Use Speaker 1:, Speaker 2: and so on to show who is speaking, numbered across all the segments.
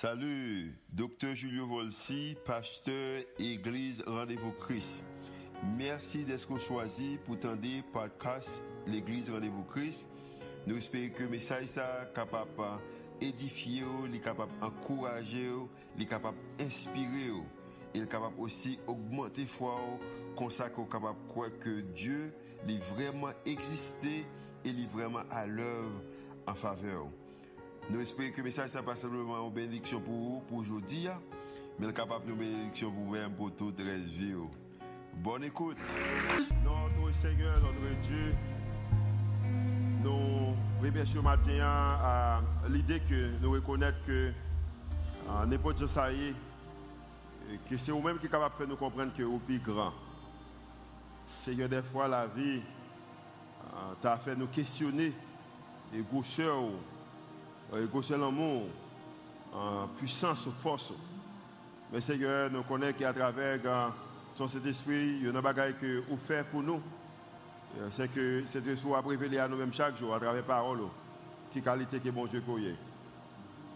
Speaker 1: Salut, docteur Julio Volsi, pasteur Église Rendez-vous Christ. Merci d'être choisi pour tendre podcast l'Église Rendez-vous Christ. Nous espérons que le message est capable d'édifier, capable d'encourager, d'inspirer. Il est capable aussi d'augmenter foi, qu'on capable de croire que Dieu est vraiment existé et est vraiment à l'œuvre en faveur. Nous espérons que le message n'est pas simplement une bénédiction pour vous, pour aujourd'hui, mais capable de bénédiction pour vous-même, pour toute la vie. Bonne écoute. Notre Seigneur, notre Dieu, nous remercions matin à l'idée que nous reconnaissons que n'importe ça y est, que c'est vous-même qui est capable de nous comprendre que vous plus grand. Seigneur, des fois, la vie t'a fait nous questionner et gaucheur gaucher l'amour, en puissance, force. Mais Seigneur, nous connaissons qu'à travers ton Saint-Esprit, il y a des choses que vous faites pour nous. C'est que cet esprit a révélé à nous-mêmes chaque jour à travers la parole. Qui qualité que bon Dieu connaît.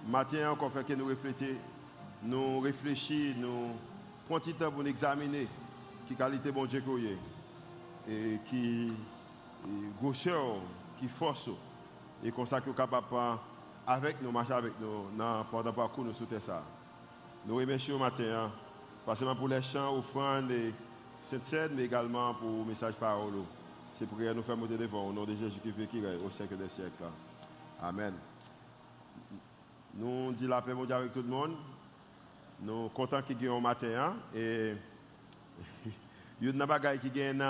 Speaker 1: Matin, encore fait que nous réfléchissons, nous réfléchissons, nous prenons du temps pour nous examiner qui qualité bon Dieu connaît. Et qui gaucheur, qui force. Et comme ça, que capable avec nous, marcher avec nous pendant le parcours nous souhaitons ça. Nous remercions matin, hein, pas seulement pour les chants, offrandes et scène, mais également pour le message parole. C'est pour nous faire monter devant au nom de Jésus qui qui au siècle des siècles. Amen. Nous disons la paix mondiale avec tout le monde. Nous sommes contents qu'il y ait un matin. Hein, et il y a une bagaille qui gagne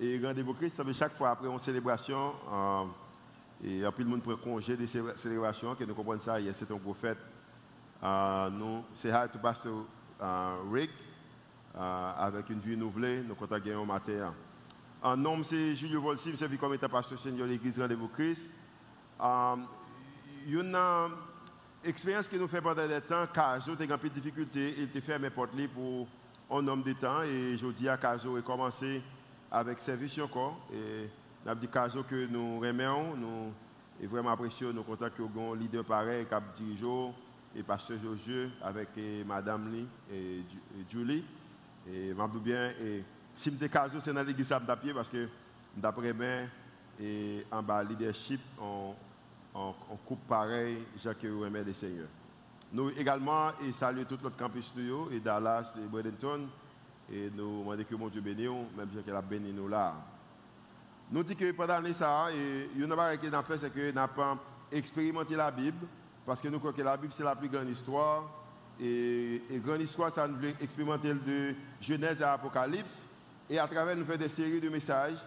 Speaker 1: et rendez-vous Christ, chaque fois après une célébration. Euh, et puis, le monde prend congé des célébrations, que nous comprenons ça, c'est un prophète. Euh, nous, c'est tout pasteur euh, Rick, euh, avec une vie renouvelée, nous comptons gagner au matin. En nom, c'est Julio Volsi, je suis comme pasteur seigneur de l'église Rendez-vous Christ. Euh, il y a une expérience qui nous fait pendant des temps, Caso a un peu de difficulté, il fait mes portes pour un homme de temps, et je dis à Caso, a commencé avec service encore. Et, nous que nous remercions, nous et vraiment appréciés, nous contents que nous leader pareil, Cap Dirigeau, et Pasteur Josué, avec Madame Lee et, Julie. Et je bien, et si je suis c'est dans l'église à pied parce que d'après moi, et en bas leadership, on, on, coupe pareil, Jacques remet les seigneurs. Nous également, et saluer tout notre campus studio, et Dallas et Bradenton, et nous demandons que mon Dieu bénisse, même si a béni nous là. Nous disons que pendant l'année, ça, et une chose nous fait, c'est que n'avons pas expérimenté la Bible, parce que nous croyons que la Bible, c'est la plus grande histoire. Et, grande histoire, ça nous voulons expérimenter de Genèse à Apocalypse. Et à travers, nous faisons des séries de messages.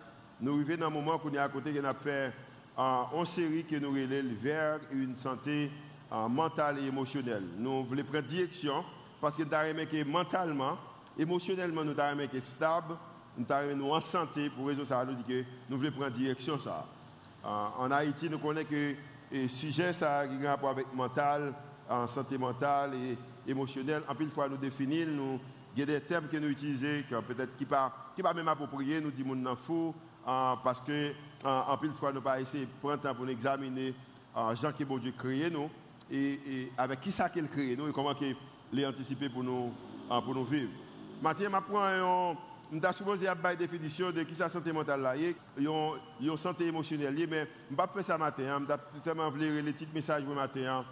Speaker 1: Nous arrivons dans un moment où nous à côté, nous avons fait une série qui nous relève vers une santé mentale et émotionnelle. Nous voulons prendre direction, parce que nous avons mentalement, émotionnellement, nous avons stable nous sommes en santé pour résoudre ça. Nous dit que nous voulons prendre direction ça. Euh, en Haïti, nous connaissons que le sujet ça qui a rapport avec mental, en santé mentale et émotionnelle. En plus, fois nous définir, nous il des termes que nous utilisons, peut-être qui pas qui pas même appropriés, nous disons nous fou, euh, parce que en plus fois nous pas essayer de prendre temps pour examiner euh, Jean qui bon Dieu créé nous et, avec qui ça qu'il crée nous et comment qu'il les anticiper pour nous pour nous vivre. Mathieu m'apprend un nous avons supposé avoir une définition de qui la santé mentale là. Une santé émotionnelle. Mais je ne pas faire ça matin. Je vais simplement lire les petits messages du matin.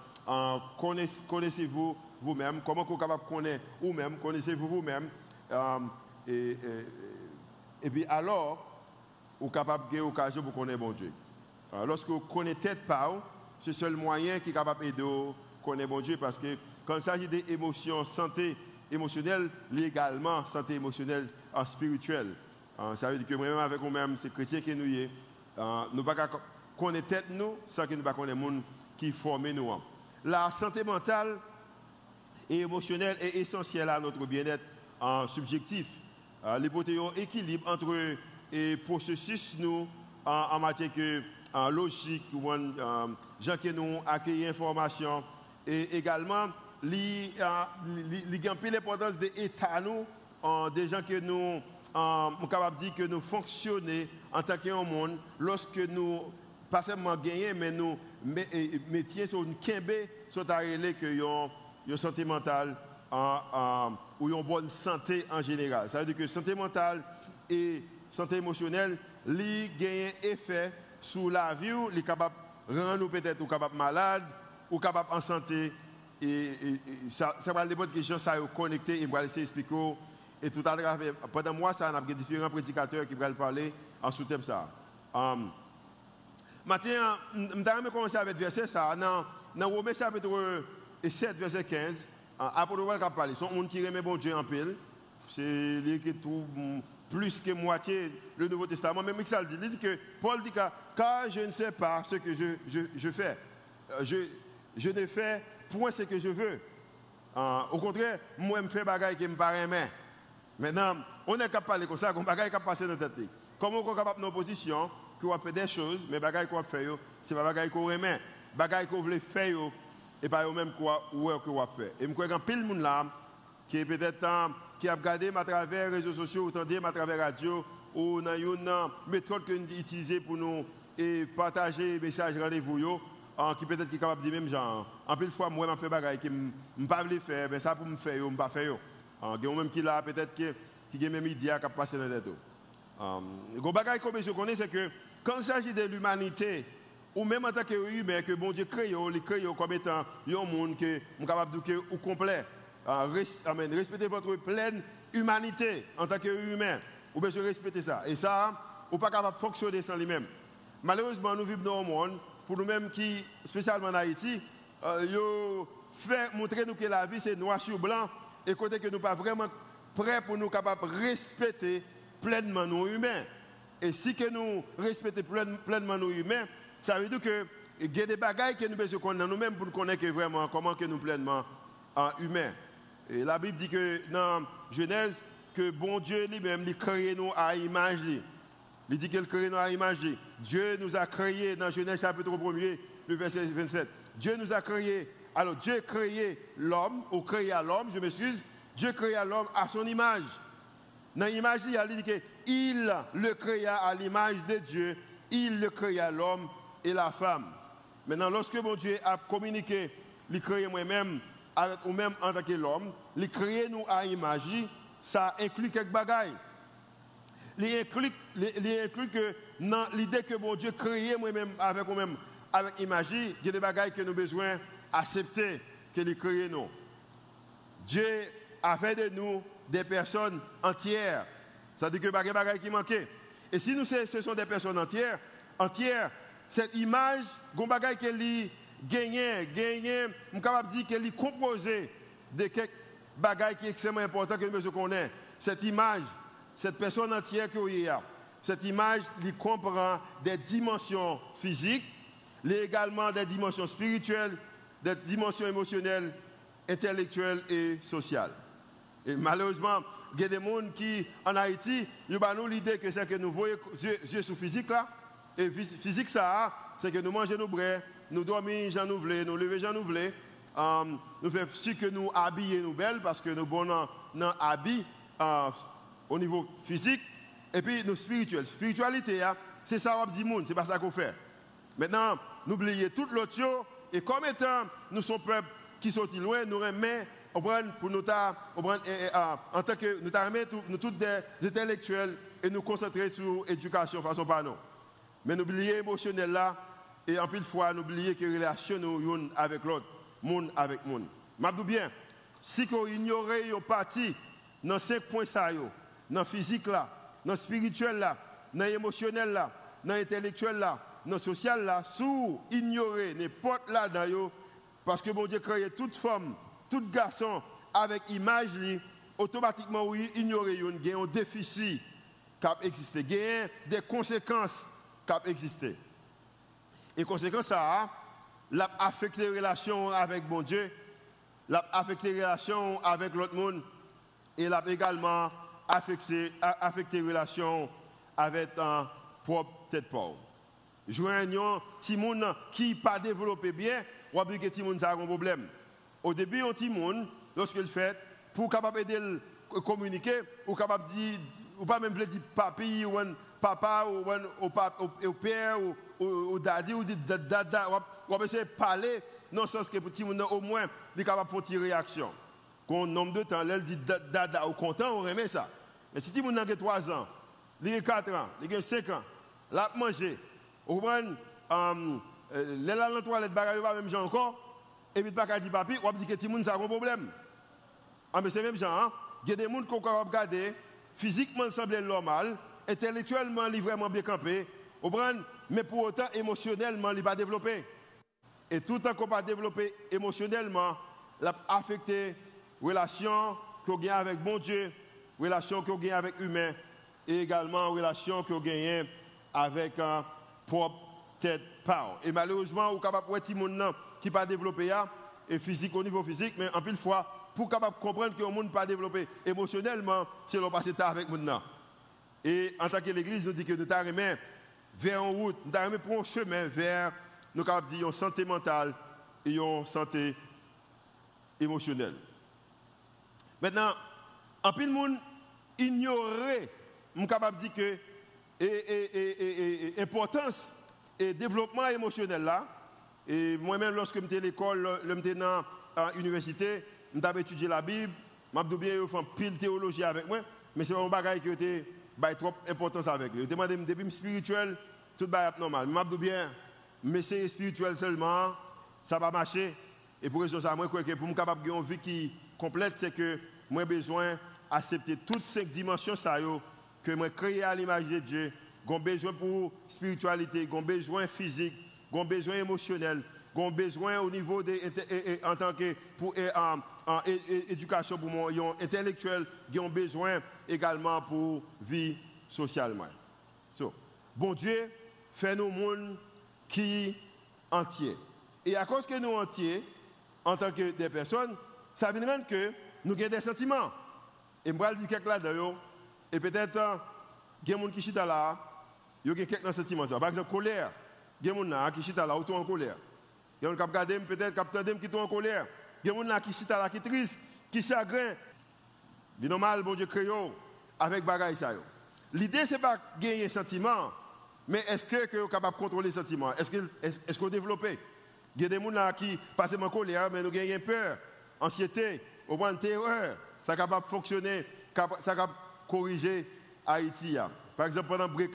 Speaker 1: Connaissez-vous vous-même? Comment vous êtes capable de connaître vous-même? Connaissez-vous vous-même? Euh, et, puis alors, vous êtes capable de l'occasion pour connaître bon Dieu. lorsque vous connaissez par c'est le seul moyen qui est capable d'aider à connaître bon Dieu parce que quand il s'agit d'émotions, santé émotionnelle, légalement, santé émotionnelle, spirituel. Euh, ça veut dire que moi-même avec nous-mêmes, c'est chrétien qui nous est. Euh, nous ne pouvons pas connaître tête nous sans que nous ne connaître les gens qui forment nous. La santé mentale et émotionnelle est essentielle à notre bien-être en subjectif. Euh, L'hypothèse équilibre entre les processus nous en, matière que en logique, ou gens qui nous accueillent information et également l'importance de l'état nous des gens que nous sommes capables de dire que nous fonctionnons en tant qu'un monde lorsque nous pas seulement gagnons, mais nous mettons sur une kembe sur ta que une santé mentale ou une bonne santé en général. Ça veut dire que santé mentale et santé émotionnelle, li gagne effet sur la vie, li capable rendre nous peut-être ou capable malade ou capable en santé et, ça, ça va dépendre de questions ça est connecté et va essayer expliquer et tout à l'heure pendant moi ça on a différents prédicateurs qui vont parler en sous-thème ça. Um, Maintenant, je vais commencer avec verset ça dans dans Romains chapitre 7 verset 15. Après le va parler, son monde qui remet bon Dieu en pile. C'est lui qui trouve plus que moitié le Nouveau Testament. Même ça dit, il dit que Paul dit que car je ne sais pas ce que je, je, je fais, euh, je, je ne fais point ce que je veux. Euh, au contraire, moi, je fais des choses qui me paraissent main. Maintenant, on est capable de parler comme ça, comme bagaille qui passer dans tête. Comment on est capable de opposition, qu'on fait des choses, mais bagaille qu'on fait, c'est pas bagaille qu'on remet. Bagaille qu'on veut faire, et pas eux-mêmes quoi, ou qu'on fait. Et je crois a pile de monde là, qui est peut-être qui a regardé à travers les réseaux sociaux, ou à travers la radio, ou dans une méthode que nous utilisons pour nous et partager les messages rendez-vous, qui peut-être qui est capable de dire même genre. En plus, fois, moi, je fais des choses que ne peux pas faire, mais ça pour me faire, je ne pas faire. Il y a même qui là, peut-être qui, qui a même idée qui a passé dans les têtes. Le bagage que je connais, c'est que quand il s'agit de l'humanité, ou même en tant qu'humain, que bon Dieu crée, il crée comme étant un monde qui est capable de ou complet. Amen. Respectez votre pleine humanité en tant qu'humain. Vous devez respecter ça. Et ça, vous pas capable de fonctionner sans lui-même. Malheureusement, nous vivons dans un monde, pour nous-mêmes qui, spécialement en Haïti, euh, fait montrer nous que la vie c'est noir sur blanc et côté que nous pas vraiment prêts pour nous capables de respecter pleinement nos humains. Et si que nous respectons pleinement nos humains, ça veut dire que il y a des bagailles que nous devons connaître nous-mêmes pour connaître vraiment comment que nous pleinement euh, humains. Et la Bible dit que dans Genèse, que bon Dieu lui-même, il crée nous à image. Il dit qu'il crée nous à image. Dieu nous a créés dans Genèse chapitre 1er, le verset 27. Dieu nous a créés. Alors Dieu a créé l'homme, ou créé à l'homme, je m'excuse. Dieu créa l'homme à son image. Dans l'image, il dit qu'il le créa à l'image de Dieu. Il le créa l'homme et la femme. Maintenant, lorsque mon Dieu a communiqué, il créé moi-même ou même en tant que l'homme, les créer nous à image, ça inclut quelques bagailles. Il inclut, que l'idée que mon Dieu crée moi-même avec nous-même, avec image, il y a des bagailles que nous avons besoin d'accepter qu'il crée nous. Dieu a fait de nous des personnes entières. Ça veut dire que il bagailles qui manquent. Et si nous, ce sont des personnes entières, entières, cette image, il des bagailles qui gagné, gagné, je capable de dire qu'elle est composée de quelques bagages qui sont extrêmement importants que nous connaissons. Cette image, cette personne entière qu'il y a, cette image, comprend des dimensions physiques, mais également des dimensions spirituelles, des dimensions émotionnelles, intellectuelles et sociales. Et malheureusement, il y a des gens qui, en Haïti, ils ont l'idée que c'est que nous voyons Dieu sous physique là, et physique ça, c'est que nous mangeons nos bras, nous dormons, nous nous levons, nous. Um, nous faisons ce que nous habillons nous belles parce que nous sommes dans habit uh, au niveau physique et puis nous spirituels. Spiritualité, hein, c'est ça qu'on dit c'est pas ça qu'on fait. Maintenant, n'oubliez tout l'autre chose et comme étant nous sommes peuple qui sont loin, nous remettons pour nous en tant que nous nous tous des intellectuels et nous concentrer sur l'éducation façon par nous. Mais n'oubliez émotionnel là, et en pile fois, n'oubliez que relation nous avec l'autre, monde avec monde. M'abdou bien, si vous ignorez une partie dans cinq points ça dans physique là, dans spirituel là, dans l'émotionnel là, dans l'intellectuel là, dans le social là, sous ignorer n'importe là parce que mon Dieu créé toute femme, tout garçon avec image automatiquement oui, ignorer il y a un déficit qui existe, des conséquences qui existent. Et conséquent, ça a affecté les relations avec mon Dieu, l'a affecté les relations avec l'autre monde, et l'a également affecté, affecté les relations avec un propre tête pauvre. Joignons Timoun qui pas développé bien, ou a que Timoun a un problème. Au début, on Timoun, lorsqu'il fait, pour capable aider communiquer, ou capable dire, ou pas même dire papi ou papa ou au père ou au daddy ou dada, on va essayer de parler, non sens que monde au moins est capable de une réaction. Qu'on nombre de temps, elle dit dada ou content, on remet ça. Mais si monde a 3 ans, il a 4 ans, il a 5 ans, il a mangé, vous comprenez, euh, euh, là dans la toilette, il pas même gens encore, et puis pas dit papi, on dit que petit monde a un problème. Ah mais c'est même genre, hein? il y a des gens qui ont regarder, physiquement semblent normal, intellectuellement, il vraiment bien campé, mais pour autant, émotionnellement, il n'est pas développé. Et tout en qu'on pas développé émotionnellement, il a affecté la relation qu'on gagne avec bon Dieu, relation qu'on gagne avec humain, et également relation qu'on gagne avec un propre tête part. Et malheureusement, on est capable de voir qui pas développé et physique au niveau physique, mais en plus fois, pour capable comprendre que le monde pas développé émotionnellement, c'est le passé avec monde. Et en tant que l'Église, nous dit que nous avons vers en route, nous avons pour un chemin vers, nous avons dit, une santé mentale et une santé émotionnelle. Maintenant, en de monde ignorer, suis capable de dire que l'importance et développement émotionnel là, et moi-même, lorsque j'étais à l'école, j'étais dans l'université, j'ai étudié la Bible, j'ai bien fait pile théologie avec moi, mais c'est un bagage qui était bah, trop importance avec lui. Je demande depuis spirituel, tout est normal. Je bien, mais c'est spirituel seulement, ça va marcher. Et pour raison ça, moi, je que pour me capable une vie qui complète, c'est que moi besoin d'accepter toutes cinq dimensions ça, que moi créé à l'image de Dieu. J'ai besoin pour spiritualité, j'ai besoin physique, j'ai besoin émotionnel, j'ai besoin au niveau de, en tant que pour en, éducation pour intellectuel, j'ai besoin également pour vie socialement. So, bon Dieu fait nous monde qui entier. Et à cause que nous entiers, en tant que des personnes, ça veut dire que nous avons des sentiments. Et je vais dire quelque là-dedans. Et peut-être, il y a des gens qui sont là, il y a quelques sentiments. Par exemple, colère. Il y a des gens qui sont là, qui en colère. Il y a des gens qui peut-être qui sont en colère. Il y a des gens qui sont là, qui sont tristes, qui sont chagrins. C'est normal, bon Dieu, créé avec bagaille ça. L'idée, ce n'est pas gagner un sentiment, mais est-ce que vous êtes capable de contrôler les sentiments Est-ce que que vous développez Il y a des gens qui passent en colère, mais nous gagnons peur, anxiété, au moins terreur. Ça est capable de fonctionner, ça est de corriger Haïti. Par exemple, pendant le break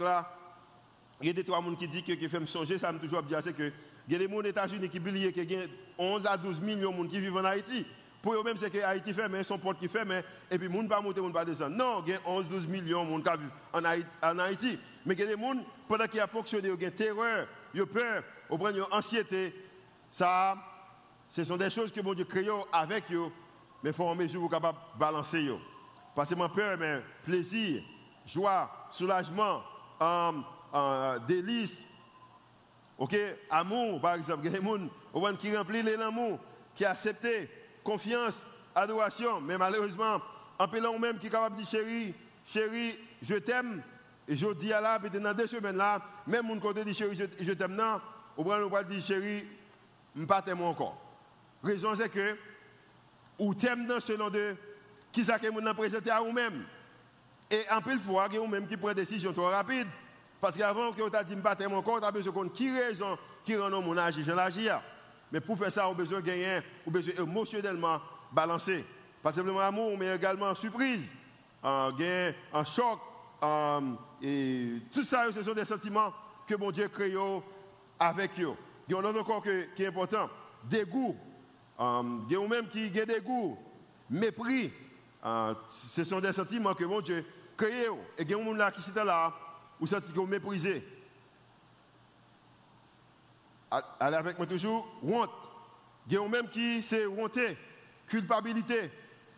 Speaker 1: il y a des trois personnes qui disent que qui fait me songer, ça me toujours dire, c'est que il y a des gens aux États-Unis qui bilient qu'il y a 11 à 12 millions de gens qui vivent en Haïti. Pour eux-mêmes, c'est que Haïti mais son porte qui mais, et puis, les gens pas monter, les pas descendre. Non, il y a 11-12 millions de gens qui vivent en Haïti. Mais il y a des gens, pendant qu'il a fonctionné, il y a terreur, il y a peur, il y a anxiété. Ça, ce sont des choses que mon Dieu crée avec eux, mais il faut en mesure vous capable balancer. Pas seulement peur, mais plaisir, joie, soulagement, euh, euh, délice, ok, amour, par exemple. Il y a des gens qui remplissent l'amour, qui acceptent confiance, adoration. Mais malheureusement, en pelant même qui est capable de dire chérie, chérie, je t'aime. Et je dis à la, dans deux semaines là, même mon côté dit chérie, je, t'aime, non, au point on va dire chérie, je ne pas t'aimer encore. Raison c'est que, ou t'aime dans selon de qui ça que vous présenté à vous-même? Et en plus fois, a vous-même qui prend des décisions trop rapides. Parce qu'avant que vous dit ne pas t'aimer encore, tu as besoin de qui raison qui rend mon agir, je l'agis. Mais pour faire ça, on a besoin de gagner, a besoin émotionnellement balancer. Pas simplement amour, mais également surprise, un gain, un choc. et tout ça, ce sont des sentiments que mon Dieu crée avec eux. Il y en a encore qui est important. Dégoût. il y a même qui a dégoût. Mépris. Ce sont des sentiments que mon Dieu crée. Et il y a des gens qui sont là, ou sentent qu'ils méprisé. Allez avec moi toujours, honte. Il y a même qui c'est honte, culpabilité.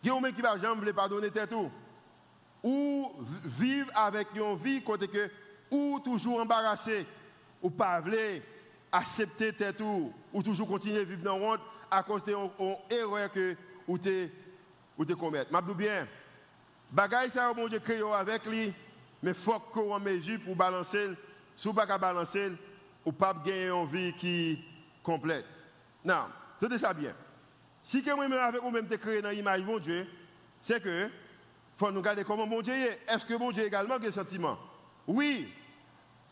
Speaker 1: Il y a même qui va jamais pardonner tout. Ou vivre avec une vie côté que ou toujours embarrassé ou pas voulu accepter tout ou toujours continuer à vivre dans honte à cause de erreur que ou te ou te commettre. M'a bien. Bagay ça mon Dieu créé avec lui, mais faut qu'on mesure pour balancer, sous pas balancer ou pas gagner une vie qui complète. Non, tout ça bien. Si que moi-même avec vous-même te créé dans l'image mon Dieu, c'est que faut nous regarder comment mon Dieu est. Est-ce que mon Dieu également a des sentiments? Oui.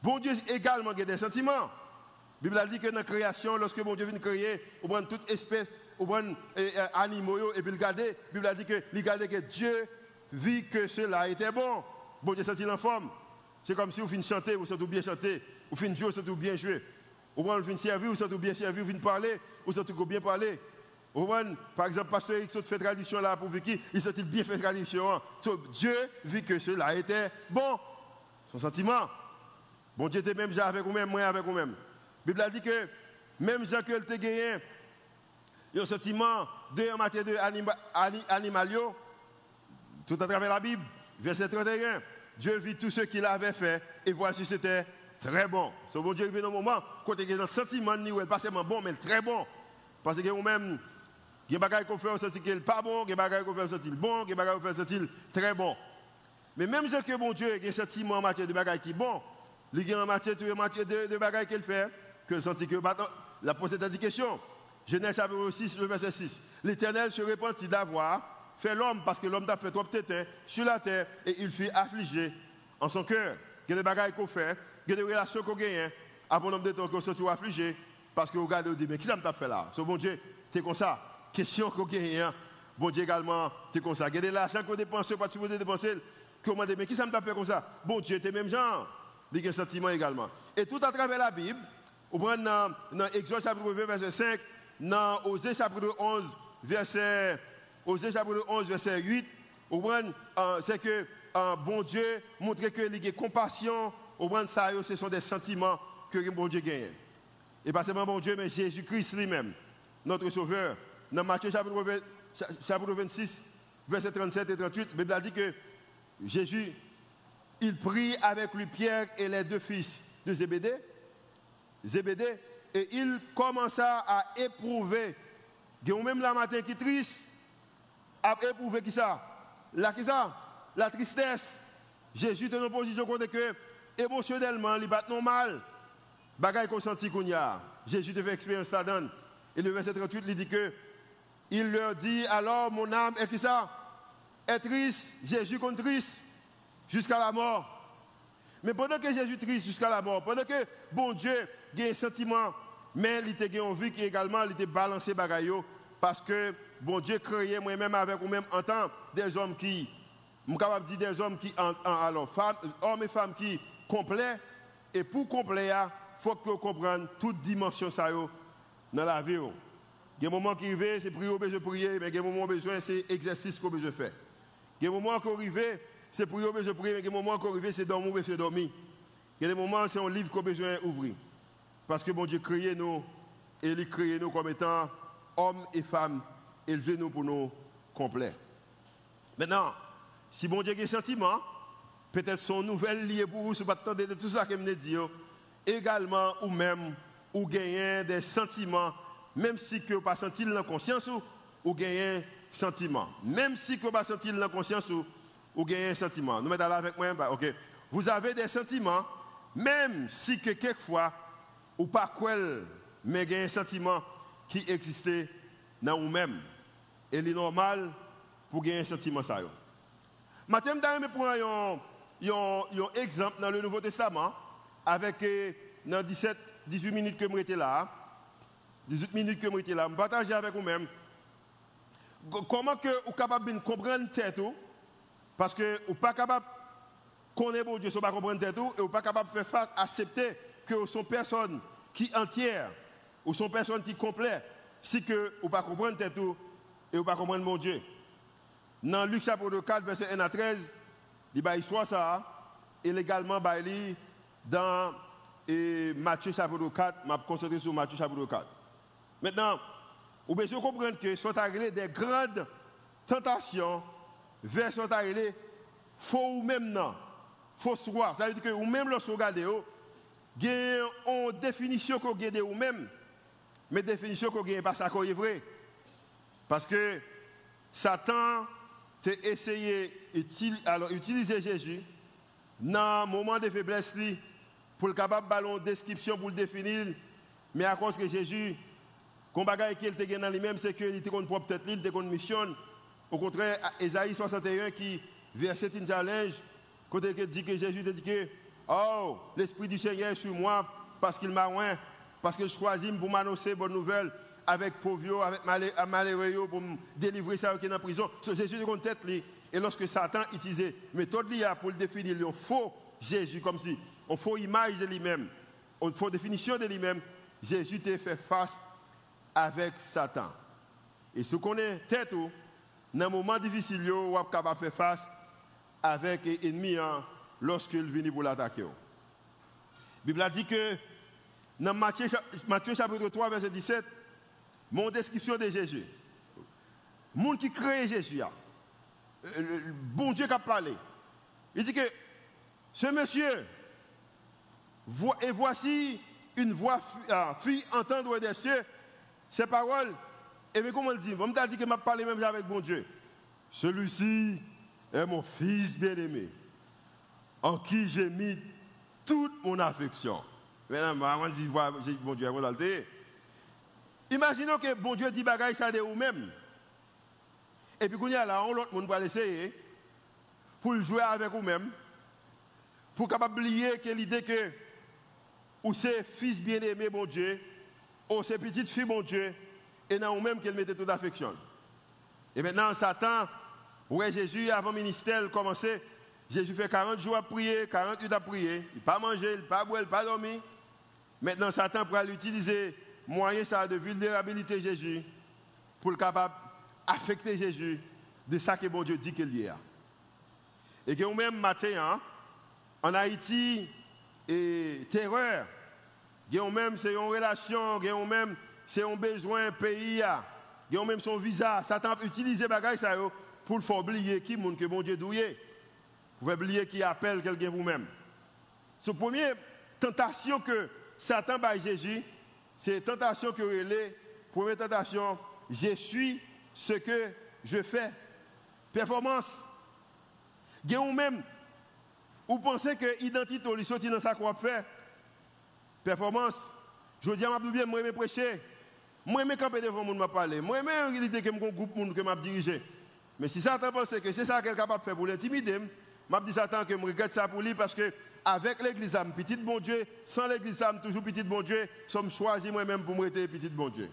Speaker 1: Bon Dieu également a des sentiments. La Bible dit que dans la création, lorsque mon Dieu vient créer, on prend toute espèce, on prend eh, eh, animaux, et puis il la Bible a dit que, que Dieu vit que cela était bon. Bon Dieu sent-il en forme? C'est comme si vous finissez chanter, vous sentez bien chanter, vous finissez jouer, vous sentez bien jouer. Vous finissez servir, vous sentez bien servir, vous finissez parler, vous sentez bien parler. Par exemple, Pasteur Eric fait tradition là pour Vicky, il sent bien fait tradition. Dieu vit que cela était bon. Son sentiment. Bon Dieu était même déjà avec vous-même, moi avec vous-même. La Bible a dit que même Jean que te gagné, un sentiment de en matière d'animal, tout à travers la Bible, verset 31. Dieu vit tout ce qu'il avait fait et voici c'était très bon. Ce bon Dieu vit dans un moment, quand il y a un sentiment, pas seulement bon, mais très bon. Parce que vous-même, il y a des choses qu'on fait au senti qu'il pas bon, il y a des choses qu'on fait au senti bon, il y a des choses qu'on fait senti très bon. Mais même si bon Dieu a un sentiment en matière de bagages qui est bon, il y a en matière de, de, qu'il fait, que senti que la pose des questions. Genèse chapitre 6, le verset 6. L'Éternel se repentit d'avoir fait l'homme parce que l'homme a fait trop de sur la terre et il fut affligé en son cœur. Il y a des bagages qu'on fait, il y a des relations qu'on gagne, après un nombre de temps qu'on se trouve affligé parce que vous regardez, vous dites, mais qui ça m'a fait là? Ce bon Dieu, c'est comme ça question qu'on gagne. Hein. Bon Dieu également, tu comme ça. Regardez l'argent qu'on dépense, pas tu veux dépenser. Comment mais qui ça me fait comme ça? Bon Dieu, es même genre. Il y a un sentiment également. Et tout à travers la Bible, on prend dans, dans Exode chapitre 20, verset 5, dans Osée chapitre 11, verset, Osée chapitre 11, verset 8, on prend, euh, c'est que euh, bon Dieu montre que il y a compassion, ça, ce sont des sentiments que bon Dieu gagne. Et pas seulement bon Dieu, mais Jésus-Christ lui-même, notre Sauveur, dans Matthieu chapitre, 26, verset 37 et 38, la Bible a dit que Jésus, il prit avec lui Pierre et les deux fils de Zébédée, Zébédée et il commença à éprouver. A même la matin qui triste, à éprouver qui ça? La qui ça? La tristesse. Jésus est dans une position que émotionnellement, il pas normal. Bagaille qu'on sentit qu'on y a. Jésus devait expérience là-dedans. Et le verset 38, il dit que il leur dit alors mon âme est qui ça? Est triste, Jésus compte triste jusqu'à la mort. Mais pendant que Jésus triste jusqu'à la mort, pendant que bon Dieu a un sentiment, mais il était envie qui également il était balancé bagaille parce que bon Dieu créé moi-même avec vous-même en tant des hommes qui, capable de dire des hommes qui, alors femmes, hommes et femmes qui complets, et pour complet, il faut que vous compreniez toute dimension ça dans la vie. Il y a des moments qui arrivent, c'est prier, besoin prier, mais il y a des moments besoin, c'est exercice qu'on besoin faire. Il y a des moments qui arrivent, c'est prier, besoin prier, mais il y a des moments qui arrivent, c'est dormir, besoin dormir. Il y a des moments, c'est un livre qu'on besoin ouvrir. Parce que bon Dieu créé nous, et il crée nous comme étant hommes et femmes, élevé nous pour nous complets. Maintenant, si bon Dieu a des sentiments, peut-être son nouvelle liée pour vous, si vous attendez de tout ça que je dit, également, ou même, ou gagner des sentiments même si que vous pas senti dans la conscience ou, ou gagnez sentiment. Même si vous pas senti dans la conscience ou, ou gagnez sentiment. Nous mettons là avec moi, ok? Vous avez des sentiments, même si que quelquefois, ou pas quoi, mais gagnez un sentiment qui existait dans vous-même. Et c'est normal pour gagner un sentiment ça. Je vais prendre un, exemple dans le Nouveau Testament avec euh, dans 17, 18 minutes que je là. 18 minutes que je suis là, je partager avec vous-même comment que vous êtes capable de comprendre tête parce que vous n'êtes pas capable de connaître Dieu, vous pas comprendre tête et vous n'êtes pas capable de faire face, accepter que sont personnes qui entières, ou sont personnes qui complètes, si que vous pas comprendre tête et vous pas mon Dieu. Dans Luc chapitre 4, verset 1 à 13, il y a histoire ça, et également dans Matthieu chapitre 4, je vais me concentrer sur Matthieu chapitre 4. Maintenant, vous devez comprendre que sont arrivées des grandes tentations vers sont arrivées faut ou même non, faut voir. Ça veut dire que vous même lorsque vous regardez, avez une définition que vous avez vous même, mais définition vous n'avez pas ça est vrai. Parce que Satan a essayé d'utiliser Jésus dans un moment de faiblesse pour le capable de une description pour le définir, mais à cause que Jésus le bagage qu'il était dans lui-même, c'est qu'il était propre tête, il était mission. Au contraire, Esaïe 61 qui verset une challenge, côté qui dit que Jésus dit que, oh, l'Esprit du Seigneur est sur moi parce qu'il m'a oint parce que je choisis pour m'annoncer bonne nouvelle avec pauvres, avec malheureux, pour me délivrer ça qui est en prison. So, Jésus est en tête. Et lorsque Satan utilisait méthode pour le définir, il faux Jésus, comme si on faut image de lui-même, on faut définition de lui-même, Jésus t'a fait face avec Satan. Et ce qu'on est tête, dans un moment difficile, on est faire face avec l'ennemi hein, lorsqu'il vient pour l'attaquer. La Bible a dit que dans Matthieu, chapitre 3, verset 17, mon description de Jésus. Le monde qui crée Jésus, hein, le bon Dieu qui a parlé. Il dit que ce monsieur, et voici une voix euh, fille entendre des cieux ces paroles. Et mais comment le dit? On m'a dit que m'a parlé même avec bon Dieu. Celui-ci est mon fils bien-aimé, en qui j'ai mis toute mon affection. Maintenant, avant de bon Dieu, Imaginons que bon Dieu dit bagaille ça de vous-même. Et puis, quand il y a là, on l'autre monde va l'essayer pour jouer avec vous-même, pour capable oublier que l'idée que ou c'est fils bien-aimé, mon Dieu, ou c'est petite fille, mon Dieu, et dans vous-même qu'elle mettait toute affection. Et maintenant, Satan, ouais, Jésus, avant ministère, commençait, Jésus fait 40 jours à prier, 48 à prier, il n'a pas mangé, il n'a pas boire, il n'a pas dormir. Maintenant, Satan pourra l'utiliser, moyen ça de vulnérabilité Jésus, pour le capable affecter Jésus de ça que bon Dieu dit qu'il y a. Et que même matin, hein, en Haïti, et terreur, même c'est une relation, même c'est un besoin pays, même son visa. Satan utilise les bagages pour le faire oublier qui monde que bon Dieu doué. Vous oublier qui appelle quelqu'un vous-même. Ce premier tentation que Satan bat Jésus, c'est tentation que est première tentation, je suis ce que je fais. Performance. Vous même, vous pensez que l'identité est sortie dans sa qu'on fait? Performance. Je dis à ma bien, moi, je prêcher. Moi, je camper devant monde, parler. Moi, je réalité que un groupe monde que m'a dirigé. Mais si Satan pense que c'est ça qu'elle est capable de faire pour l'intimider, je dis Satan que je regrette ça pour lui parce que avec l'église petit bon Dieu, sans l'église toujours petit bon Dieu, sommes choisis moi-même pour me petit bon Dieu.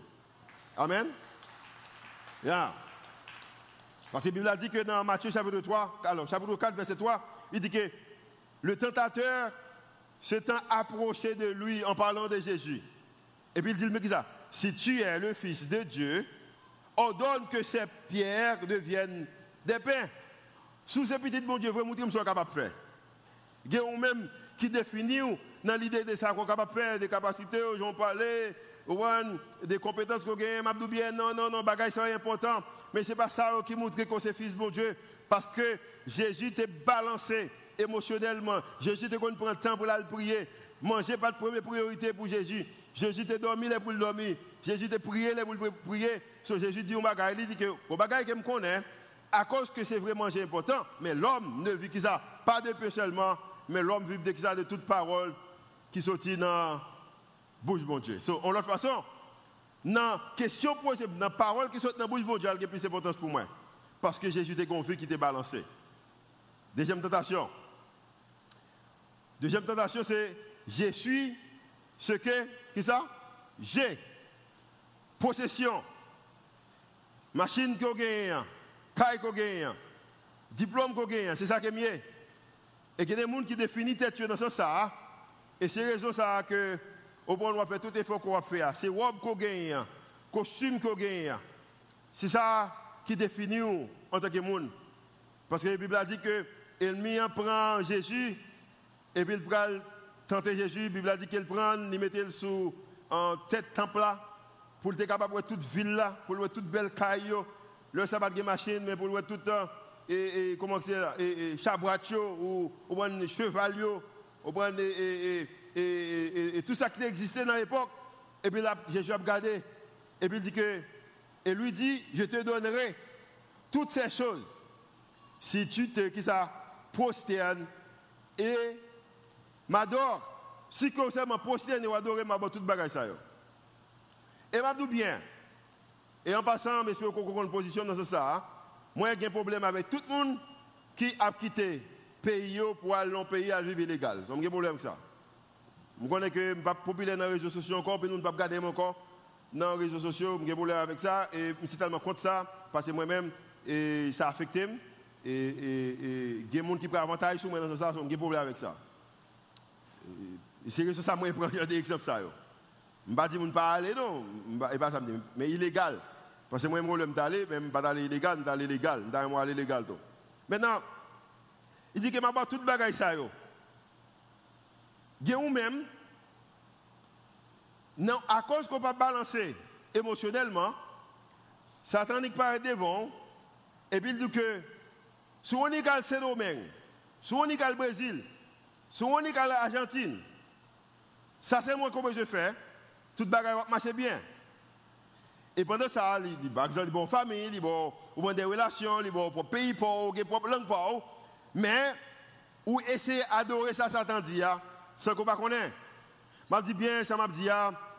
Speaker 1: Amen. Yeah. Parce que la Bible a dit que dans Matthieu chapitre 3, alors chapitre 4, verset 3, il dit que le tentateur s'étant approché de lui en parlant de Jésus. Et puis il dit, mais ça, si tu es le Fils de Dieu, ordonne que ces pierres deviennent des pains. Sous ces petites bon Dieu, vous montrer ce qu'on capable de faire. Il y a même qui définit dans l'idée de ça qu'on est capable de faire, des capacités, j'en parlais, des compétences qu'on a, m'a bien, non, non, non, bagaille c'est important. Mais ce n'est pas ça qui montre que c'est fils bon Dieu. Parce que Jésus t'est balancé émotionnellement. Jésus te prendre le temps pour aller prier. Manger pas de première priorité pour Jésus. Jésus te dormi pour le dormir. Jésus te prié pour prier. So, Jésus dit au bagaille, il dit que au bagaille que me connaît, à cause que c'est vraiment important, mais l'homme ne vit que ça, pas de peu seulement, mais l'homme vit de ça de toute parole qui sortit dans bouche de Dieu. So, en l'autre façon, dans question posée, dans parole qui sort dans bouche de Dieu, elle a plus d'importance pour moi. Parce que Jésus était confié qui était balancé. Deuxième tentation. Deuxième tentation, c'est je suis ce que, qui ça? J'ai. Possession. Machine qu'on gagne, caille qu'on gagne, diplôme qu'on gagne, c'est ça qui est mieux. Et il y a des gens qui définissent tête dans ce sens. Et c'est raison ça que au bon on faire tout effort qu'on va faire. C'est robe qu'on gagne, costume qu'on gagne. C'est ça qui définit en tant que monde. Parce que la Bible a dit que l'ennemi prend Jésus et puis il prend tenter Jésus, la Bible a dit qu'il prend, il met sous en tête temple pour être capable de voir toute ville pour voir toute belle caille, le sabbat de machine, mais pour voir tout et, et comment c'est et, et ou ou cheval ou et, et, et, tout ça qui existait dans l'époque. Et puis là, Jésus a regardé et puis il dit que et lui dit, je te donnerai toutes ces choses si tu te qui ça prosternes et m'adore. Si que me prosterne et adorer, m'a tout bagage ça. Et m'a bien. Et en passant, j'espère qu'on une position dans ce ça. Hein. Moi, j'ai un problème avec tout le monde qui a quitté le pays pour aller dans le pays à vivre illégal. J'ai un problème avec ça. Je connais que je ne suis pas populaire dans les réseaux sociaux encore, puis nous ne pas regarder encore dans les réseaux sociaux, je suis problème avec ça, et je suis tellement contre ça, parce que moi-même, ça affecte. Et il y a des gens qui prennent avantage sur moi dans ça, j'ai problème avec ça. C'est ça, moi, je prends des exemples. Je ne que pas aller, non, mais illégal. Parce que moi, je problème d'aller, même pas d'aller illégal, d'aller légal, d'aller légal. Maintenant, il dit que je vais tout bagage ça. Il y a même, non, à cause qu'on ne peut pas balancer émotionnellement, Satan n'est pas devant, et puis il dit que si on est le Saint-Domingue, si on est le Brésil, si on est l'Argentine, ça c'est moi que je fais, tout le bagage va marcher bien. Et pendant ça, il dit, par exemple, il bon famille, il bon, des relations, il bon pour pays pour, pour langue pour, mais, ou essayer d'adorer ça, Satan dit, sans qu'on ne connaisse. Je dis bien, ça m'a dit,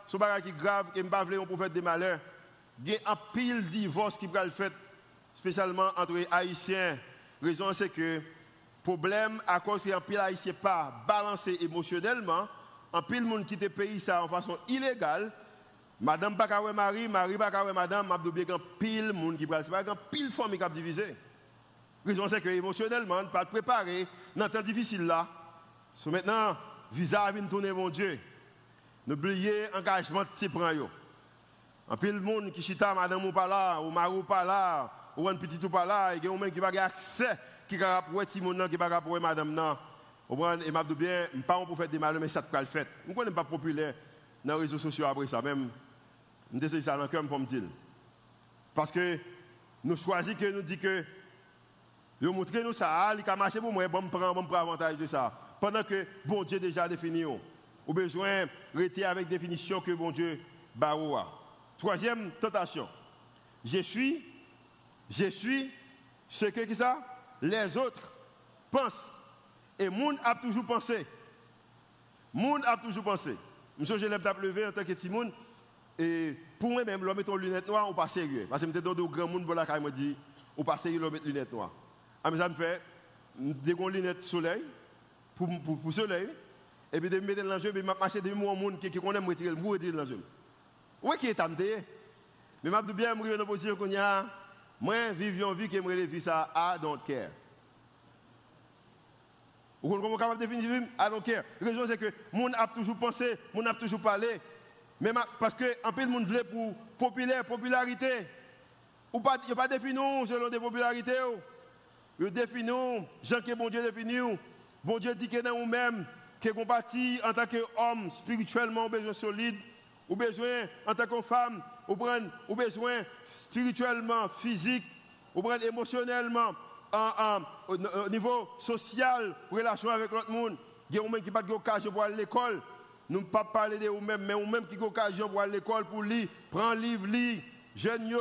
Speaker 1: ce bagage qui est grave, je ne pas un prophète des malheurs. Il y a un pile divorce qui peut le faire, spécialement entre les Haïtiens. La raison, c'est que, problème, à cause un pile Haïtien pas balancé émotionnellement, un pile monde qui te pays ça en façon illégale, Madame pas Marie, Marie pas madame, m'a bien un pile monde qui va pas un pile famille qui a divisé. Raison c'est que émotionnellement, pas préparé dans temps difficile là. So maintenant, visa vient tourner mon Dieu. N'oubliez engagement de prend yo. En pile monde qui chita madame ou pas là, ou mari ou pas là, ou un petit ou pas là, et qui qui pas accès qui va pour petit monde qui va pour madame non. Et m'a bien, pas pour faire des malheurs mais ça te le fait. Je ne pas populaire dans les réseaux sociaux après ça même. Je décide ça dans pour me dire. Parce que nous choisissons que nous dit que nous montrons ça, il a marché pour moi, bon prendre bon avantage de ça. Pendant que bon Dieu déjà défini. Ou besoin de rester avec définition que bon Dieu baroua. Troisième tentation. Je suis, je suis ce que ça les autres pensent. Et monde a toujours pensé. Monde a toujours pensé. Monsieur, l'ai levé en tant que petit monde. Et pour moi-même, l'homme met lunettes noires, on pas sérieux. Parce que je dans de grands monde, voilà, quand me dit, on pas sérieux, l'homme met lunettes noires. Ah, mais ça me fait, des lunettes soleil, pour, pour, pour soleil, et puis de me mettre dans le jeu, je marcher de mon monde qui connaît me retirer, me retirer dans le jeu. Où est-ce qui est tenté Mais je bien, je suis dans position qu'on a, moi, vivre une vie qui me vie ça, I don't care. Vous comprenez comment définir I don't care. La raison, c'est que monde a toujours pensé, monde a toujours parlé, parce que un peu de monde voulait pour populaire, popularité. Ou pas, il n'y a pas défini selon des popularités. Il définit, Jean que bon Dieu définit. Bon Dieu dit que dans nous-mêmes, que bâti en tant qu'homme spirituellement, besoin solide, ou besoin en tant que femme, ou, besoin spirituellement, physique, ou émotionnellement, au niveau social, relation avec l'autre monde. Il y a des gens qui n'ont pas pour aller à l'école. Nous ne pas parler de vous-même, mais vous-même qui ont l'occasion pour aller à l'école pour lire, prendre livre, lire, jeune,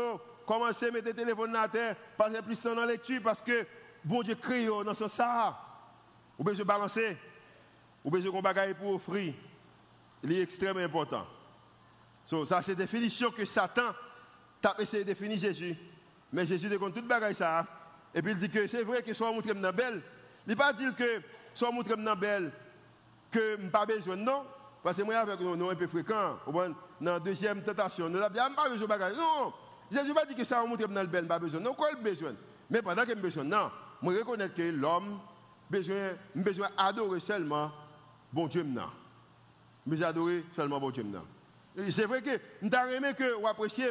Speaker 1: commencez à mettre le téléphone à terre, passer plus temps dans la lecture parce que bon Dieu crée dans ce sens. Vous besoin balancer. Vous besoin qu'on bagaille pour offrir. Il est extrêmement important. So, ça, c'est définition que Satan a essayé de définir Jésus. Mais Jésus a tout bagaille ça. Et puis il dit que c'est vrai que soit montré dans belle. Il ne pas dire que soit montré dans belle que je pas besoin non. Parce que moi avec nous, un peu fréquent. Dans la deuxième tentation, nous avons dit, ah, pas besoin de. Non, Jésus pas dit que ça va montrer dans le belle, pas besoin. Non, quoi le besoin? Mais pendant que j'ai besoin, non. Je reconnais que l'homme besoin, besoin adorer seulement bon Dieu maintenant. Mais adorer seulement bon Dieu. C'est vrai que nous avons que vous appréciez,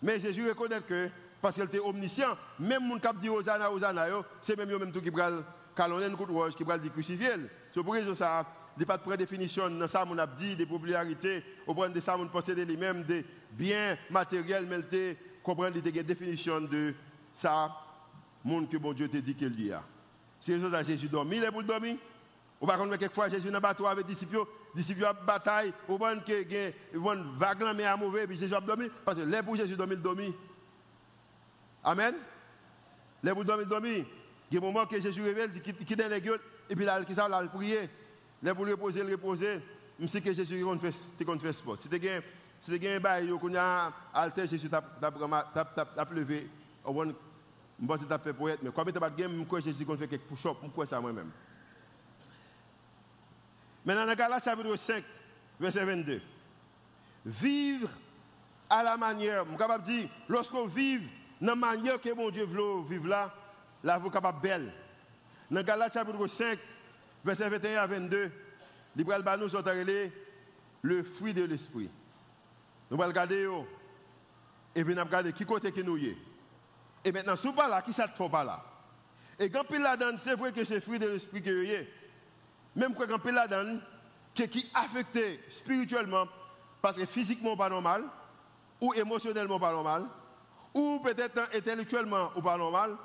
Speaker 1: mais Jésus reconnaît que, parce qu'il était omniscient, même mon cap dit Hosanna, Hosanna, c'est même eux-mêmes qui prennent calonner une roche, qui prennent des crucifiés. C'est pour ça, a pas de prédéfinition dans ça, on a dit, des popularités, au point de ça, on possède lui-même des biens matériels, mais il comprend des définition de ça, monde que bon Dieu te dit qu'il dit. C'est ça, Jésus dormi, il est pour dormir. Ou par contre, quelquefois, Jésus dans bateau avec les disciples, les disciples ont bataille, ou bien qu'il y a une vague mais à mauvais, puis Jésus a dormi. Parce que les pour Jésus dormir, il dormit. Amen. Les pour dormir, il dormit. Il y a un moment que Jésus révèle, il quitte les gueules, et puis là, il a prié. Les pour reposer, reposer. Je sais que Jésus fait, qu'on fait sport. Si tu as un bail, qu'on a alter, Jésus t'a levé. Je pense que tu as fait pour être, mais quand tu as de game, je crois que Jésus fait quelques push-ups, je crois ça moi-même. Maintenant, dans Galates chapitre 5, verset 22. Vivre à la manière, je suis capable de dire, lorsqu'on vit dans la manière que mon Dieu veut vivre là, là, vous êtes capable belle. Dans Galates chapitre 5, verset 21 à 22, il va nous le fruit de l'esprit. Nous allons regarder, et puis nous allons regarder qui côté que nous y Et maintenant, si pas là, qui ça ne fait pas là? Et quand il là c'est vrai que c'est fruit de l'esprit que y Même quand il là dedans qui est affecté spirituellement, parce que physiquement pas normal, ou émotionnellement pas normal, ou peut-être intellectuellement ou pas normal,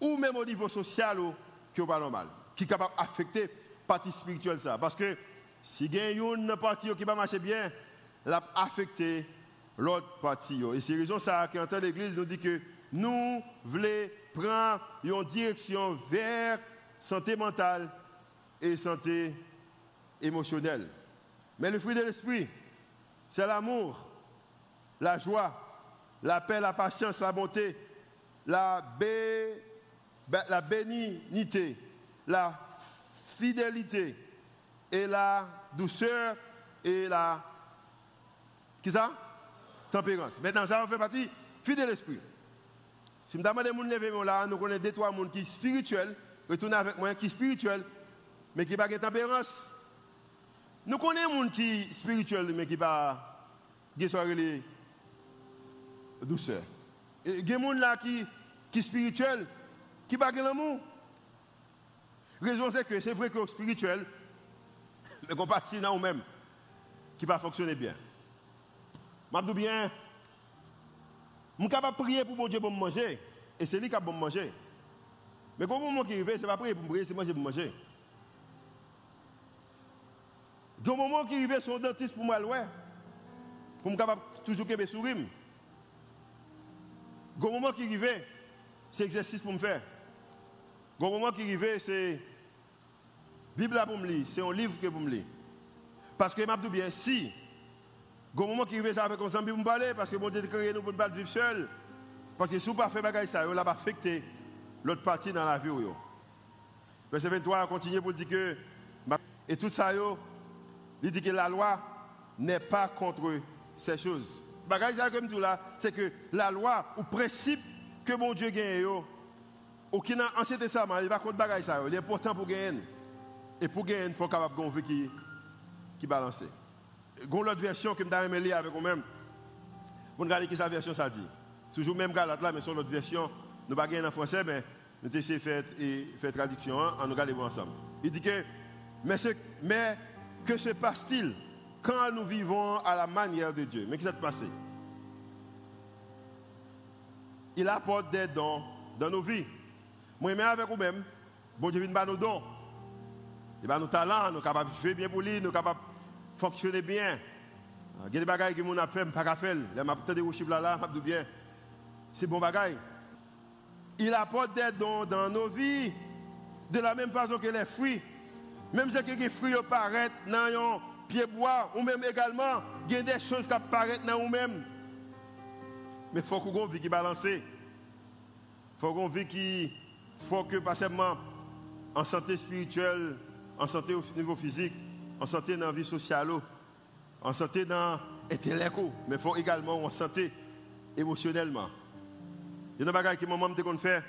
Speaker 1: ou même au niveau social ou qui pas normal, qui est capable d'affecter partie spirituelle ça. Parce que si il y a une partie qui va marcher bien, l'a affecté l'autre partie. Et c'est raison ça qu'en tant l'église nous dit que nous voulons prendre une direction vers santé mentale et santé émotionnelle. Mais le fruit de l'esprit, c'est l'amour, la joie, la paix, la patience, la bonté, la, la bénignité, la fidélité et la douceur et la... Qui ça? Tempérance. Maintenant, ça fait partie fidèle l'esprit. Si je demande à mon là, nous connaissons deux, trois personnes qui sont spirituels, retournez avec moi, qui sont spirituels, mais qui n'ont pas de tempérance. Nous connaissons des gens qui sont spirituels, mais qui n'ont pas de douceur. Il y a des gens qui, sont spirituels, qui n'ont pas l'amour. Raison, c'est que c'est vrai que spirituel, mais qu'on partit dans nous-mêmes, qui pas fonctionner bien. Je dis bien, je suis capable de prier pour mon Dieu pour manger, et c'est lui qui a bon manger. Mais quand moment qui arrive, ce n'est pas prier pour prier, c'est manger pour manger. Il y a un moment qui arrive, son dentiste pour moi, ouais, pour me capable toujours que sourire. Il y a un moment qui arrive, c'est exercice pour me faire. Il y a un moment qui arrive, c'est Bible pour me c'est un livre que pour me lire. Parce que je dis bien, si, il y a un moment qui arrive ça avec ami pour me parler, parce que mon Dieu créé nous pour ne pas vivre seul. Parce que si vous ne faites pas ça, vous va affecté l'autre partie dans la vie. Verset 23 continue pour dire que, et tout ça, il dit que la loi n'est pas contre ces choses. Bagay ça comme tout là, c'est que la loi ou principe que mon Dieu gagne ou qui ancien testament, il va contre bagay ça, il est important pour gagner. Et pour gagner, il faut capable de vie qui qui balance. L'autre version que je lire avec vous-même. Vous regardez qui sa version ça dit. Toujours même galate là mais sur l'autre version, nous pas gagner en français mais nous essayons de faire traduction en hein, nous regardons ensemble. Il dit que mais, mais que se passe-t-il quand nous vivons à la manière de Dieu? Mais qu'est-ce qui s'est passé? Il apporte des dons dans nos vies. Moi-même avec vous-même, bon Dieu vient nos dons. Il va nos talents, nous sommes capables de faire bien pour lui, nous sommes capables de fonctionner bien. Il y a des choses que nous avons fait, pas faire. Des bien. C'est bon bagaille. Il apporte des dons dans nos vies de la même façon que les fruits. Même si les fruits apparaissent dans un pied bois, ou même également, il y a des choses qui apparaissent dans nous-mêmes. Mais il faut qu'on vie qui balance. Il faut qu'on vie qui faut que pas seulement en santé spirituelle, en santé au niveau physique, en santé dans la vie sociale, en santé dans l'intellect, mais il faut également en santé émotionnellement. Il y a des choses que maman me fait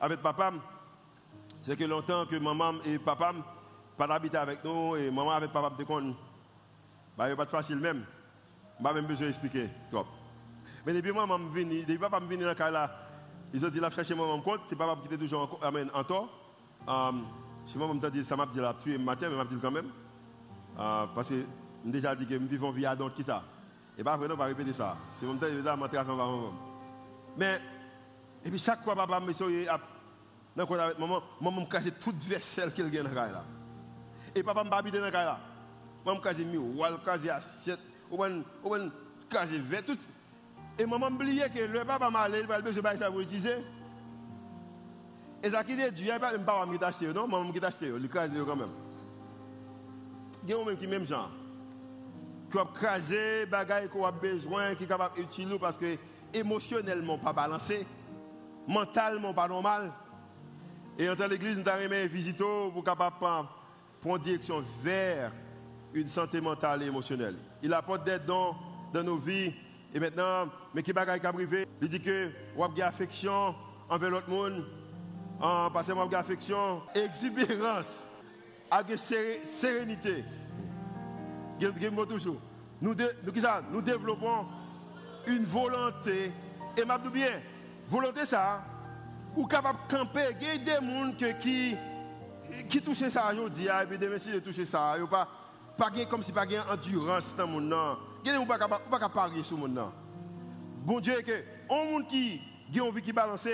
Speaker 1: avec papa. C'est que longtemps que maman et papa pas d'habiter avec nous et maman avec papa de con bah pas facile même. Pas même besoin d'expliquer. Mais depuis maman venu depuis papa venu dans la là ils ont dit la chercher maman compte. C'est papa qui était toujours en, en um, si maman me dit ça m'a dit la tuer matin mais m'a dit quand même uh, parce que j'ai déjà dit que nous vivons vie donc qui ça? Et pas vraiment pas répéter ça c'est mon temps évidemment monter à mais et puis chaque fois papa me soyez dans avec maman maman me casse toute vaisselle qu'elle gagne là et papa m'a habité dans le là. Maman quasi mis, ou quasi assiette, ou quasi vert tout. Et maman oublié que le papa m'a allé, il va besoin de ça pour utiliser. Et ça qui dit Dieu, il même pas qui t'acheter, non, maman qui t'acheter, il quasi quand même. Il y a même qui même genre. Qui a crasé bagaille qu'on a besoin, qui est capable d'utiliser parce que émotionnellement pas balancé, mentalement pas normal. Et en tant l'église, nous avons visité pour capable prend direction vers une santé mentale et émotionnelle. Il apporte des dons dans nos vies. Et maintenant, mais qui bagaille qui privé, il dit que vous avez affection envers l'autre monde, en passant vous affection, exubérance, avec sérénité. Nous, nous développons une volonté, et m'a bien, volonté ça, ou capable de camper, il y a des gens qui, qui touchent ça aujourd'hui, et puis des messieurs touchent ça, ils pas, pas comme si pas gain endurance dans le monde. Il y a des gens qui pas parier sur le monde. Bon Dieu, que un monde qui a envie qui balance,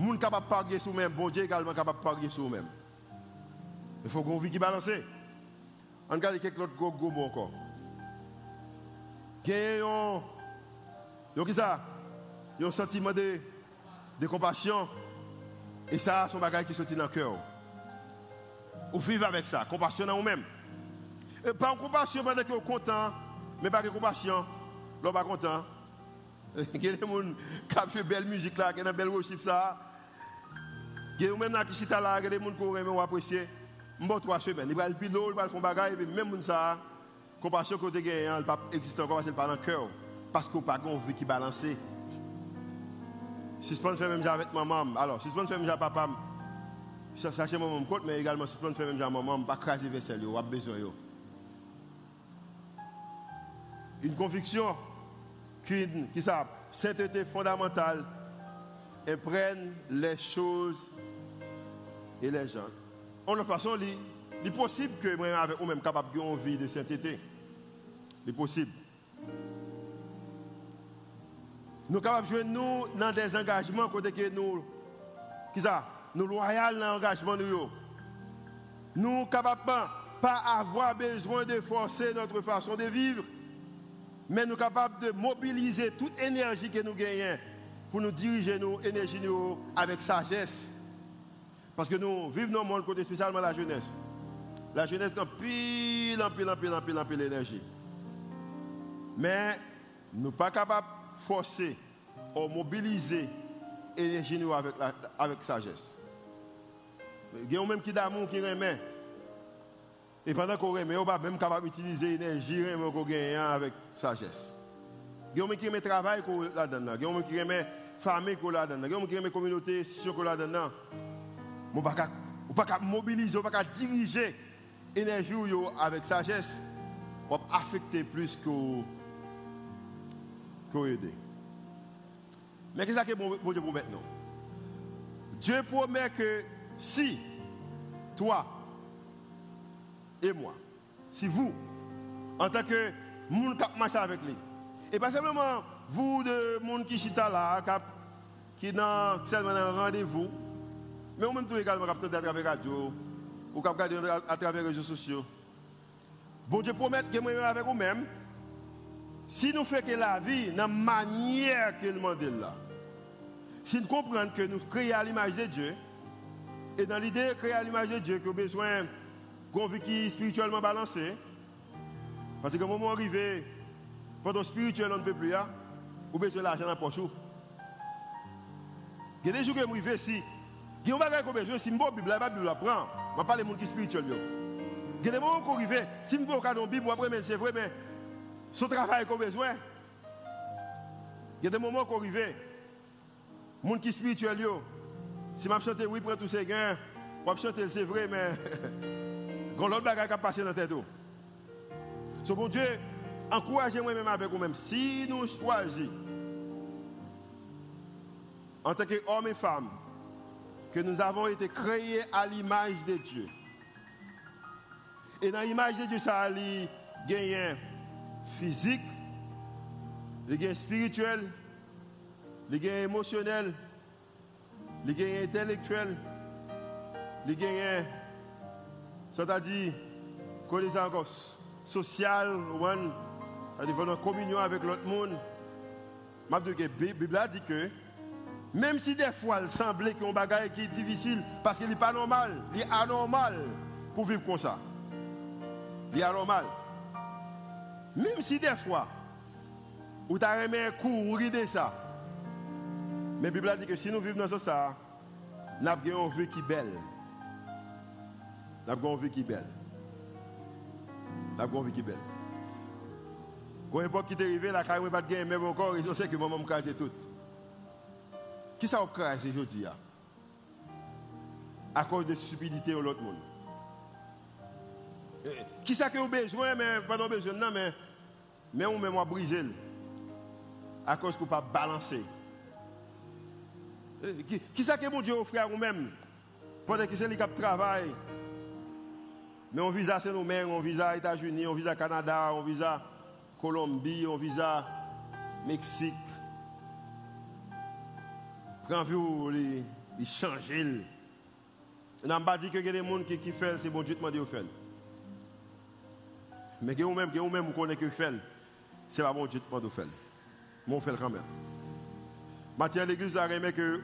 Speaker 1: monde capable de parier sur même, bon Dieu également capable de parier sur même. Il faut qu'on vie qui balance. On regarde quelques autres gros gros encore. Il y a un sentiment de, de compassion. Et ça, c'est un bagage qui sorti dans le cœur. Ou vivre avec ça, compassion dans vous-même. Pas compassion pendant que vous content, mais pas de compassion, vous pas content. Il y a des gens qui ont fait belle musique là, qui ont belle worship ça. Il y a gens qui sont là, a des gens qui ont apprécié. Trois semaines. Il le pilote, il même ça, que vous elle pas dans le cœur. Parce vous n'avez pas envie qui balance. Même avec maman, alors même avec papa, chercher mon côté, mais également même avec maman, pas craser vaisselle, je besoin. Une conviction qui, qui ça, sainteté fondamentale, et les choses et les gens. En une façon, il est possible que moi avec vous-même capable de vie de sainteté. C'est possible. Nous sommes capables de jouer nous dans des engagements côté que nous, qui ça, nous loyaux dans l'engagement nous. Nous sommes capables pas avoir besoin de forcer notre façon de vivre, mais nous sommes capables de mobiliser toute énergie que nous gagnons pour nous diriger nos énergies avec sagesse. Parce que nous vivons dans le monde côté spécialement la jeunesse. La jeunesse a pile, en pile, en pile, en pile, en pile d'énergie. Mais nous ne sommes pas capables de forcer ou mobiliser l'énergie avec, avec sagesse. Il y a même qui d'amour qui remet. Et pendant qu'on remet, on va même capable d'utiliser l'énergie qu'on gagne avec sagesse. Il y a même qui remet travail qu'on donne. Il y a même qui remet famille qu'on. Il y a même qui remet communauté qu'on On ne peut pas mobiliser, on ne peut pas diriger l'énergie avec sagesse. Va affecter plus que aider. Mais qu'est-ce que bon Dieu promet maintenant Dieu promet que si toi et moi, si vous, en tant que monde qui marche avec lui, et pas simplement vous de monde qui chita là, qui dans seulement un rendez-vous, mais vous même tout également qui à travers la radio, ou qui à travers les réseaux sociaux. Bon Dieu promet que moi avec vous-même, si nous faisons que la vie, dans la manière qu'il demande là, si nous comprenons que nous créons à l'image de Dieu, et dans l'idée de créer à l'image de Dieu, que besoin d'une vie spirituellement balancée, parce que moment arrivé, pendant spirituel, on ne peut plus, hein, ou besoin de l'argent dans la poche. Il y a des jours que je arrive ici, il y a des choses que besoin, si je la Bible, la Bible la je parle des gens qui sont spirituels. Il y a des moments qui arrivent, si je vais au canon Bible, c'est vrai, mais son travail qu'on a besoin. Il y a des moments qu'on arrive. Les gens qui sont spirituels, si je chante, oui, prends tous ces gains, je chanter, c'est vrai, mais quand l'autre bagage qui a passé dans la tête. So, bon Dieu, encouragez-moi même avec vous-même. Si nous choisissons, en tant qu'hommes et femmes, que nous avons été créés à l'image de Dieu. Et dans l'image de Dieu, ça a gagné physique, les gains spirituels, les gains émotionnels, les gains intellectuels, les gains, c'est-à-dire, encore social, c'est-à-dire communion avec l'autre monde. La Bible dit que même si des fois il semblait un bagage qui est difficile, parce qu'il n'est pas normal, il est anormal pour vivre comme ça. Il est anormal. Même si des fois, vous avez remis un coup, vous de ça. Mais la Bible dit que si nous vivons dans ça, nous avons une vie qui est belle. Nous avons une vie qui est belle. Nous avons une vie qui est belle. Quand époque qui est arrivé, la carrière pas de même encore, ils ont sait que maman me crase tout. Qui ça a crasé aujourd'hui À cause de stupidité de l'autre monde. Eh, qui ça que vous besoin, mais pas besoin, non, mais, mais on met moi briser. À cause que vous pas balancer. Eh, qui, qui ça que mon Dieu offre à vous-même? Pendant que c'est lui qui travaille. Mais on visa c'est nous-mêmes, on visa États-Unis, on visa Canada, on visa Colombie, on visa Mexique. Prends vous les, changer. N'a pas dit que des gens qui, qui font, c'est bon Dieu demande de faire. Mais que vous-même, que vous-même, vous connaissez que fait, c'est pas bon Dieu demande de faire. Mais on fait quand même. Maintenant, l'église a remis que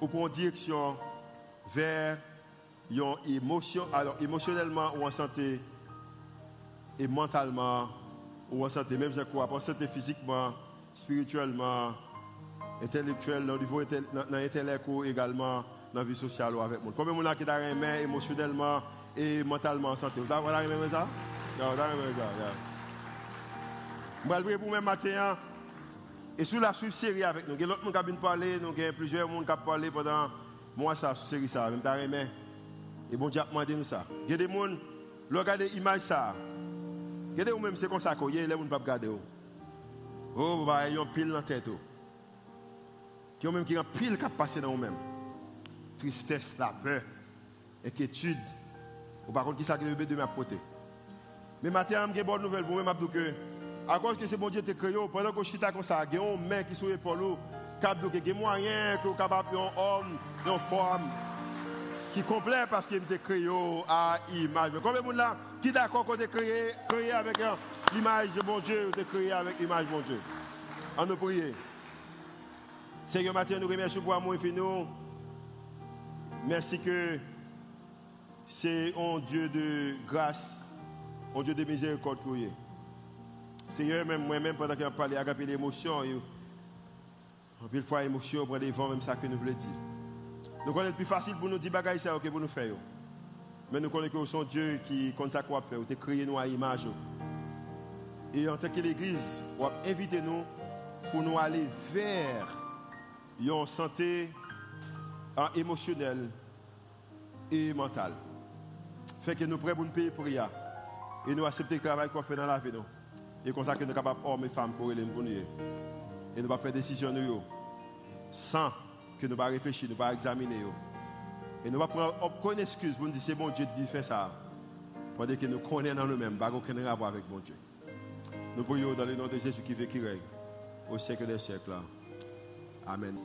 Speaker 1: vous prenez direction vers une émotion, alors émotionnellement ou en santé, et mentalement ou en santé, même je crois, en santé physiquement, spirituellement, intellectuellement, au niveau dans l'intellect ou également dans la vie sociale ou avec moi. Combien de gens qui émotionnellement et mentalement en santé? Vous avez ça? Vous avez ça Je vais pour même matin. Hein. Et sur la série avec nous, il y a qui ont parlé, plusieurs gens qui ont parlé pendant moi ça, sur série ça, t'as Et bon Dieu a nous ça. Il y a des gens, regardez l'image ça. Il y a des gens même c'est comme ça y a des gens ne. Oh, bah, ils ont pile dans la tête. Qui ont même qui ont pile qui passé dans eux-mêmes. Tristesse, la peur, inquiétude. Ou par contre, qui qui est de ma côté. Mais maintenant, j'ai une bonne nouvelle pour moi, que à cause que c'est bon Dieu te créé, pendant que je suis comme ça, il y a un main qui sont l'épaule, il y a moyen que capable un homme, une femme qui est complet parce qu'il est créé à image. Combien de gens qui est d'accord qu'on est créé, créé avec l'image de mon Dieu, de créé avec l'image de mon Dieu On nous prie. Seigneur, matin, nous remercions pour amour infini. Merci que c'est un Dieu de grâce, un Dieu de miséricorde. Seigneur, même moi-même, pendant qu'il a parlé, il y a peu d'émotion. En plus, fois, émotion, prend des vents, même ça que nous voulons dire. Nous connaissons plus facile pour nous dire bagaille ça que pour nous faire. Mais nous connaissons que c'est Dieu qui, comme ça, quoi faire, tu créé nous à image. Et en tant que l'Église, on inviter nous pour nous aller vers une santé émotionnelle et mentale. Fait que nous prêts pour nous payer pour rien. Et nous accepter le travail qu'on fait dans la vie. Nous. Et comme ça que nous sommes capables, hommes et femmes, pour les pour nous. Et nous pas faire des décisions nous, sans que nous pas réfléchir, nous pas examiner. Et nous pas prendre aucune excuse pour nous dire c'est bon Dieu dit fait ça. Pendant que nous connaissons nous-mêmes, pas aucun rapport avec bon Dieu. Nous prions dans le nom de Jésus qui veut qui règne au siècle des siècles. Amen.